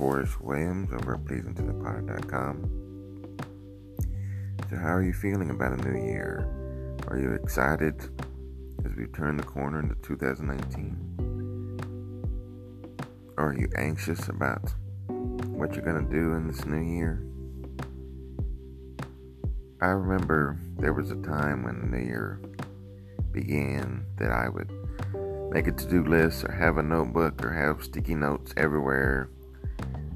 Horace Williams over at pleasingtothepod.com. So, how are you feeling about a new year? Are you excited as we turn the corner into 2019? Are you anxious about what you're going to do in this new year? I remember there was a time when the new year began that I would make a to do list or have a notebook or have sticky notes everywhere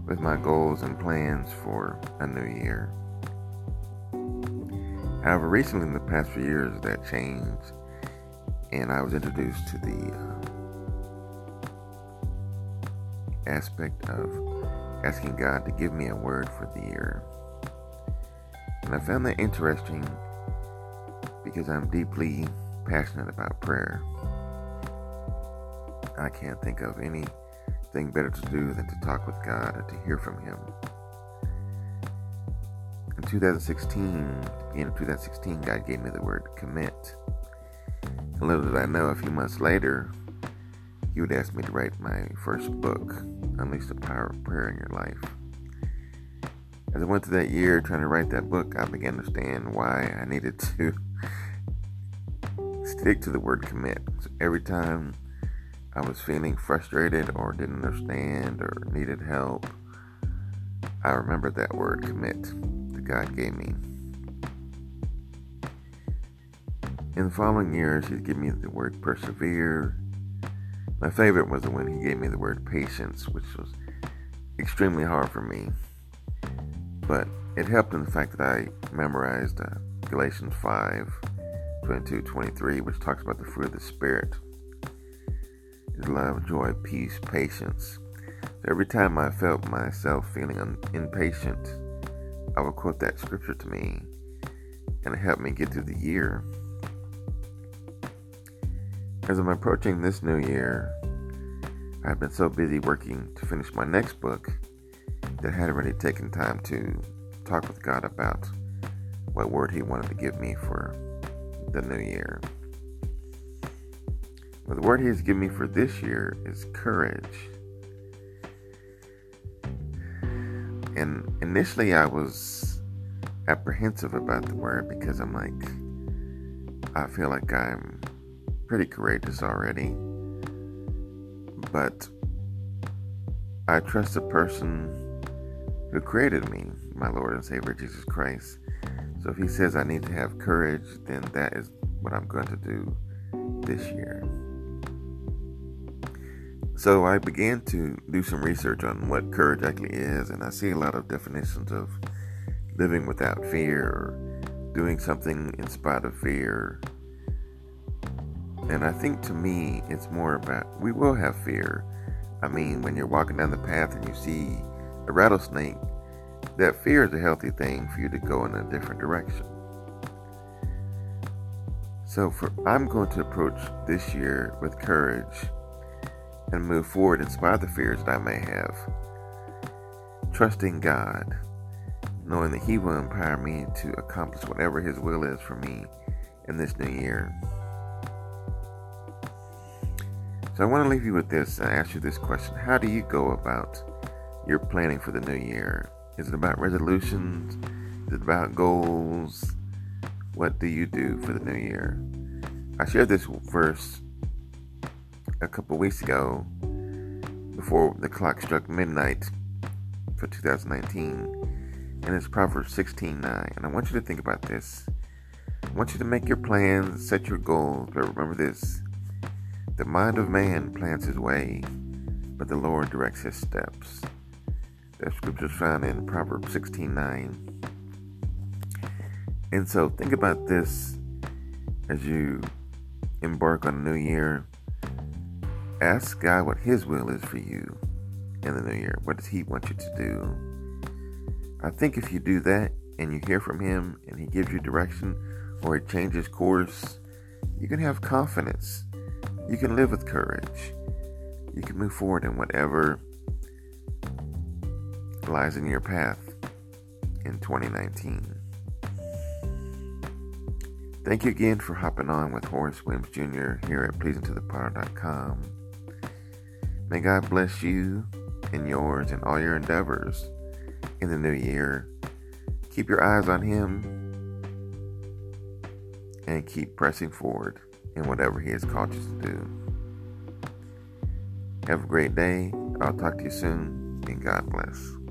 with my goals and plans for a new year. However, recently in the past few years, that changed, and I was introduced to the uh, aspect of asking God to give me a word for the year. And I found that interesting because I'm deeply passionate about prayer. I can't think of anything better to do than to talk with God and to hear from Him. In 2016, in 2016, God gave me the word commit. And little did I know, a few months later, He would ask me to write my first book, Unleash the Power of Prayer in Your Life. As I went through that year trying to write that book, I began to understand why I needed to stick to the word commit. So every time I was feeling frustrated or didn't understand or needed help, I remember that word commit that God gave me. In the following years, He's given me the word persevere. My favorite was the one He gave me the word patience, which was extremely hard for me. But it helped in the fact that I memorized uh, Galatians 5 22 23, which talks about the fruit of the Spirit is love, joy, peace, patience. So every time I felt myself feeling un- impatient, I would quote that scripture to me, and it helped me get through the year. As I'm approaching this new year, I've been so busy working to finish my next book that I hadn't really taken time to talk with God about what word He wanted to give me for the new year. But the word He has given me for this year is courage. And initially, I was apprehensive about the word because I'm like, I feel like I'm pretty courageous already. But I trust the person who created me, my Lord and Savior Jesus Christ. So if He says I need to have courage, then that is what I'm going to do this year. So I began to do some research on what courage actually is, and I see a lot of definitions of living without fear or doing something in spite of fear. And I think to me, it's more about we will have fear. I mean, when you're walking down the path and you see a rattlesnake, that fear is a healthy thing for you to go in a different direction. So for I'm going to approach this year with courage and move forward in spite of the fears that I may have. Trusting God, knowing that He will empower me to accomplish whatever His will is for me in this new year. So I want to leave you with this and ask you this question How do you go about your planning for the new year? Is it about resolutions? Is it about goals? What do you do for the new year? I shared this verse a couple weeks ago before the clock struck midnight for 2019 and it's Proverbs 16:9 and I want you to think about this. I want you to make your plans, set your goals, but remember this. The mind of man plans his way, but the Lord directs his steps. That scripture is found in Proverbs 16:9. And so think about this as you embark on a new year Ask God what His will is for you in the new year. What does He want you to do? I think if you do that and you hear from Him and He gives you direction or He changes course, you can have confidence. You can live with courage. You can move forward in whatever lies in your path in 2019. Thank you again for hopping on with Horace Williams Jr. here at pleasingtothepod.com. May God bless you and yours and all your endeavors in the new year. Keep your eyes on Him and keep pressing forward in whatever He has called you to do. Have a great day. I'll talk to you soon, and God bless.